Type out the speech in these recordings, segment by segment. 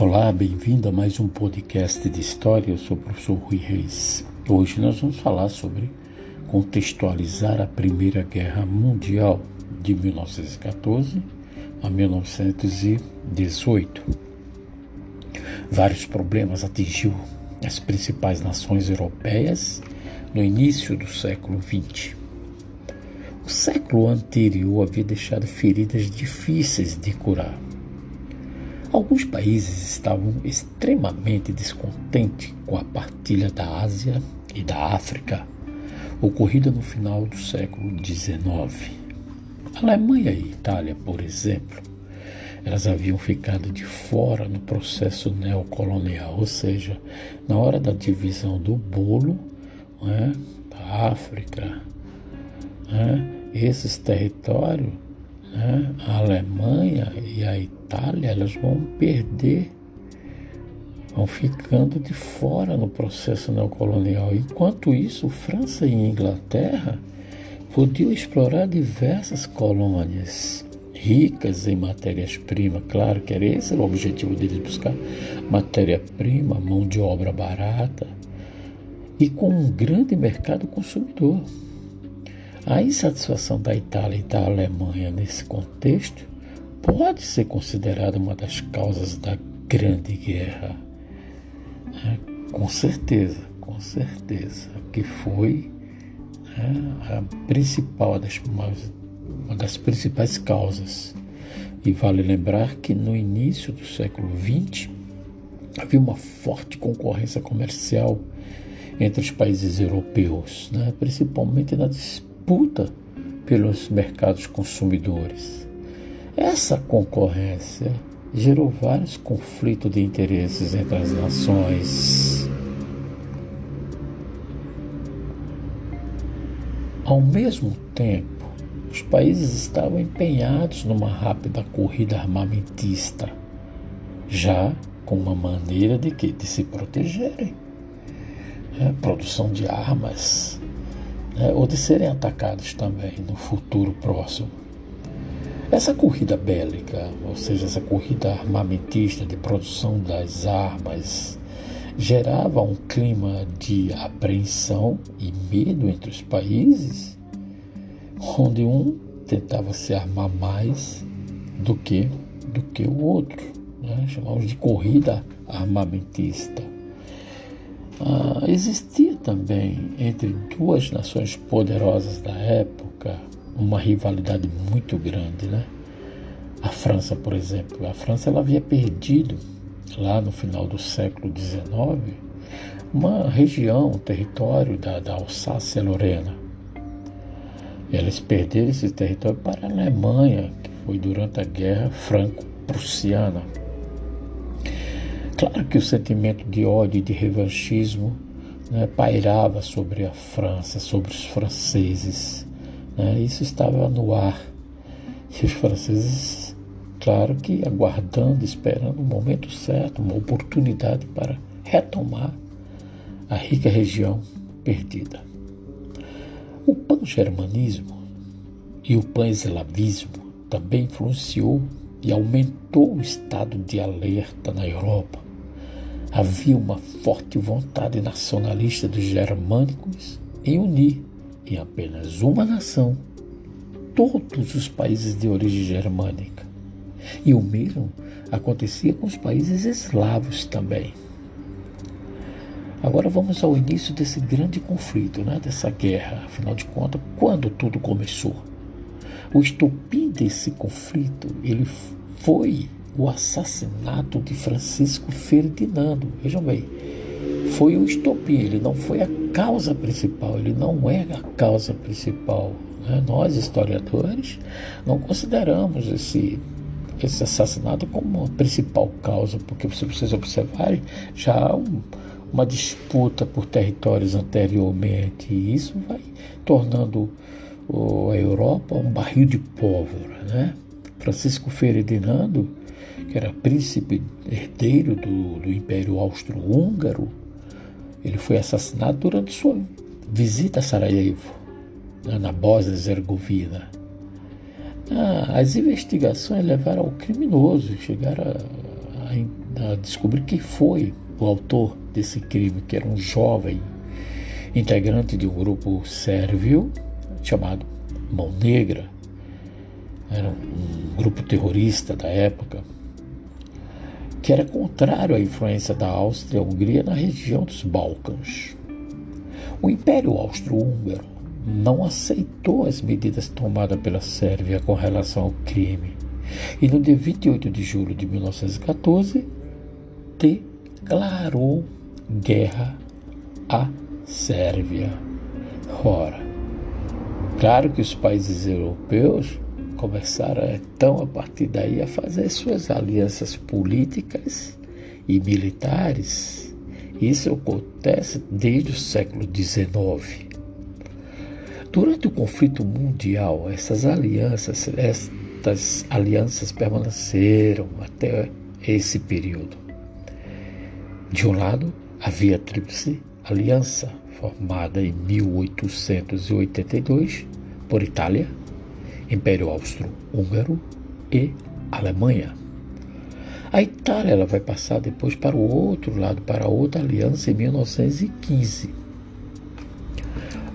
Olá, bem-vindo a mais um podcast de história. Eu sou o professor Rui Reis. Hoje nós vamos falar sobre contextualizar a Primeira Guerra Mundial de 1914 a 1918. Vários problemas atingiu as principais nações europeias no início do século XX. O século anterior havia deixado feridas difíceis de curar Alguns países estavam extremamente descontentes com a partilha da Ásia e da África, ocorrida no final do século XIX. Alemanha e Itália, por exemplo, elas haviam ficado de fora no processo neocolonial, ou seja, na hora da divisão do bolo né, da África, né, esses territórios né, a Alemanha e a Itália elas vão perder, vão ficando de fora no processo neocolonial. Enquanto isso, França e Inglaterra podiam explorar diversas colônias ricas em matérias-primas. Claro que era esse o objetivo deles, buscar matéria-prima, mão de obra barata e com um grande mercado consumidor. A insatisfação da Itália e da Alemanha nesse contexto pode ser considerada uma das causas da Grande Guerra. É, com certeza, com certeza, que foi é, a principal, das, uma, das principais causas. E vale lembrar que no início do século XX havia uma forte concorrência comercial entre os países europeus, né? principalmente na disputa pelos mercados consumidores. Essa concorrência gerou vários conflitos de interesses entre as nações. Ao mesmo tempo, os países estavam empenhados numa rápida corrida armamentista, já com uma maneira de que de se protegerem. É, produção de armas, né, ou de serem atacados também no futuro próximo. Essa corrida bélica, ou seja, essa corrida armamentista de produção das armas, gerava um clima de apreensão e medo entre os países, onde um tentava se armar mais do que do que o outro. Né? Chamamos de corrida armamentista. Ah, existia também entre duas nações poderosas da época uma rivalidade muito grande, né? A França, por exemplo, a França ela havia perdido lá no final do século XIX uma região, um território da, da Alsácia-Lorena. Eles perderam esse território para a Alemanha, que foi durante a Guerra Franco-Prussiana. Claro que o sentimento de ódio e de revanchismo né, pairava sobre a França, sobre os franceses. Né, isso estava no ar. E os franceses, claro que aguardando, esperando o momento certo, uma oportunidade para retomar a rica região perdida. O pan-germanismo e o pan-eslavismo também influenciou e aumentou o estado de alerta na Europa havia uma forte vontade nacionalista dos germânicos em unir em apenas uma nação todos os países de origem germânica. E o mesmo acontecia com os países eslavos também. Agora vamos ao início desse grande conflito, né, dessa guerra. Afinal de contas, quando tudo começou? O estopim desse conflito ele foi o assassinato de Francisco Ferdinando. Vejam bem, foi o estopim, ele não foi a causa principal, ele não é a causa principal. Né? Nós, historiadores, não consideramos esse, esse assassinato como a principal causa, porque se vocês observarem, já há um, uma disputa por territórios anteriormente, e isso vai tornando a Europa um barril de pólvora. Né? Francisco Ferdinando que era príncipe herdeiro do, do Império Austro-Húngaro, ele foi assassinado durante sua visita a Sarajevo, na Bósnia-Herzegovina. Ah, as investigações levaram ao criminoso, chegaram a, a né, descobrir quem foi o autor desse crime, que era um jovem integrante de um grupo sérvio chamado Mão Negra. Era um grupo terrorista da época, que era contrário à influência da Áustria-Hungria na região dos Balcãs. O Império Austro-Húngaro não aceitou as medidas tomadas pela Sérvia com relação ao crime e, no dia 28 de julho de 1914, declarou guerra à Sérvia. Ora, claro que os países europeus começaram então a partir daí a fazer suas alianças políticas e militares. Isso acontece desde o século XIX. Durante o conflito mundial, essas alianças, estas alianças permaneceram até esse período. De um lado, havia a Tríplice Aliança, formada em 1882 por Itália, Império Austro-Húngaro e Alemanha. A Itália ela vai passar depois para o outro lado, para outra aliança em 1915.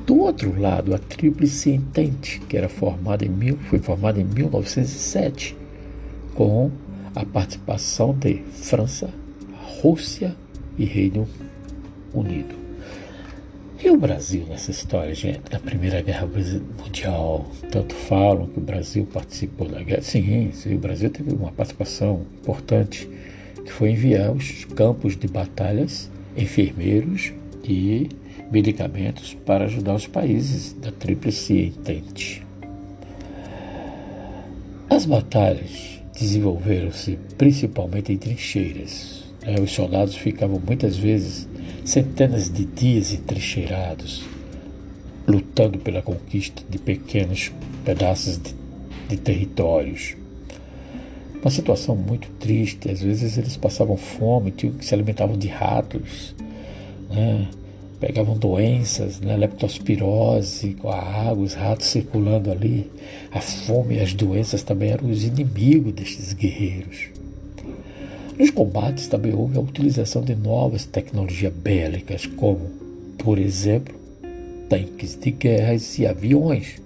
Do outro lado, a Tríplice Entente, que era formada em mil, foi formada em 1907, com a participação de França, Rússia e Reino Unido. E o Brasil nessa história, gente? Na Primeira Guerra Mundial, tanto falam que o Brasil participou da guerra. Sim, sim o Brasil teve uma participação importante, que foi enviar os campos de batalhas, enfermeiros e medicamentos para ajudar os países da Tríplice Entente. As batalhas desenvolveram-se principalmente em trincheiras. Né? Os soldados ficavam muitas vezes centenas de dias entrincheirados, lutando pela conquista de pequenos pedaços de, de territórios. Uma situação muito triste, às vezes eles passavam fome, tinham que se alimentavam de ratos, né? pegavam doenças, né, leptospirose com a água, os ratos circulando ali. A fome e as doenças também eram os inimigos destes guerreiros. Nos combates também houve a utilização de novas tecnologias bélicas, como, por exemplo, tanques de guerras e aviões.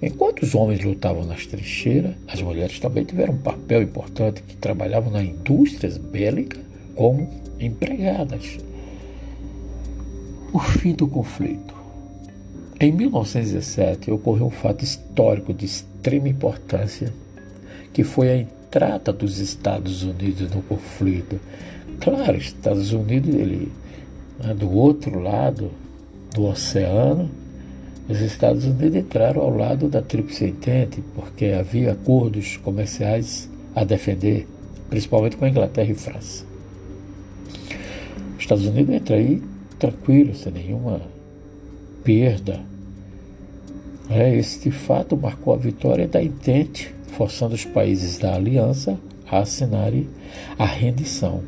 Enquanto os homens lutavam nas trincheiras, as mulheres também tiveram um papel importante que trabalhavam nas indústrias bélicas como empregadas o fim do conflito. Em 1917 ocorreu um fato histórico de extrema importância, que foi a entrada dos Estados Unidos no conflito. Claro, Estados Unidos, ele, né, do outro lado do oceano, os Estados Unidos entraram ao lado da Tríplice Entente, porque havia acordos comerciais a defender, principalmente com a Inglaterra e França. Os Estados Unidos entra aí tranquilo, sem nenhuma perda. É, este fato marcou a vitória da Entente, forçando os países da aliança a assinarem a rendição.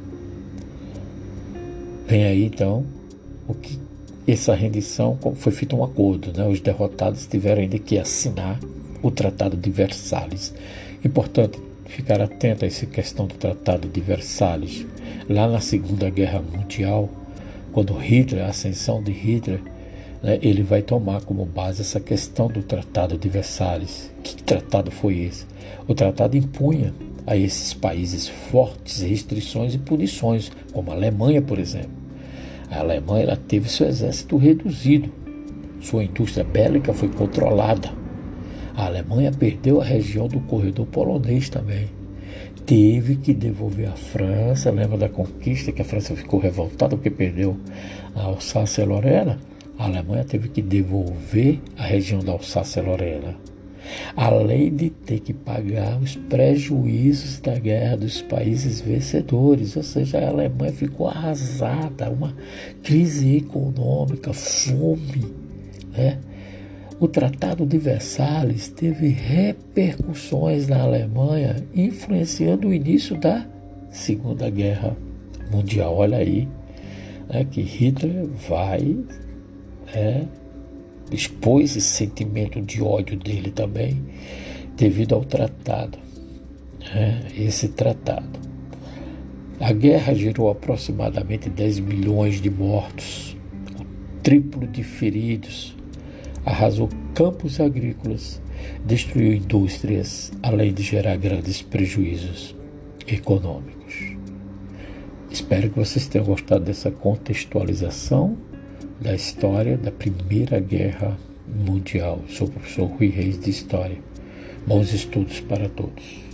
Vem aí então o que essa rendição foi feito um acordo, né? Os derrotados tiveram ainda que assinar o Tratado de Versalhes. Importante ficar atento a essa questão do Tratado de Versalhes. Lá na Segunda Guerra Mundial, quando Hitler, a ascensão de Hitler, né, ele vai tomar como base essa questão do Tratado de Versalhes. Que tratado foi esse? O tratado impunha a esses países fortes restrições e punições, como a Alemanha, por exemplo. A Alemanha teve seu exército reduzido, sua indústria bélica foi controlada. A Alemanha perdeu a região do corredor polonês também teve que devolver à França. Lembra da conquista que a França ficou revoltada porque perdeu a Alsácia e Lorena? A Alemanha teve que devolver a região da Alsácia e Lorena. Além de ter que pagar os prejuízos da guerra dos países vencedores, ou seja, a Alemanha ficou arrasada, uma crise econômica, fome, né? O Tratado de Versalhes teve repercussões na Alemanha, influenciando o início da Segunda Guerra Mundial. Olha aí né, que Hitler vai, é, expôs esse sentimento de ódio dele também, devido ao tratado. Né, esse tratado. A guerra gerou aproximadamente 10 milhões de mortos, o triplo de feridos, arrasou campos agrícolas, destruiu indústrias, além de gerar grandes prejuízos econômicos. Espero que vocês tenham gostado dessa contextualização da história da Primeira Guerra Mundial. Sou o professor Rui Reis de História. Bons estudos para todos.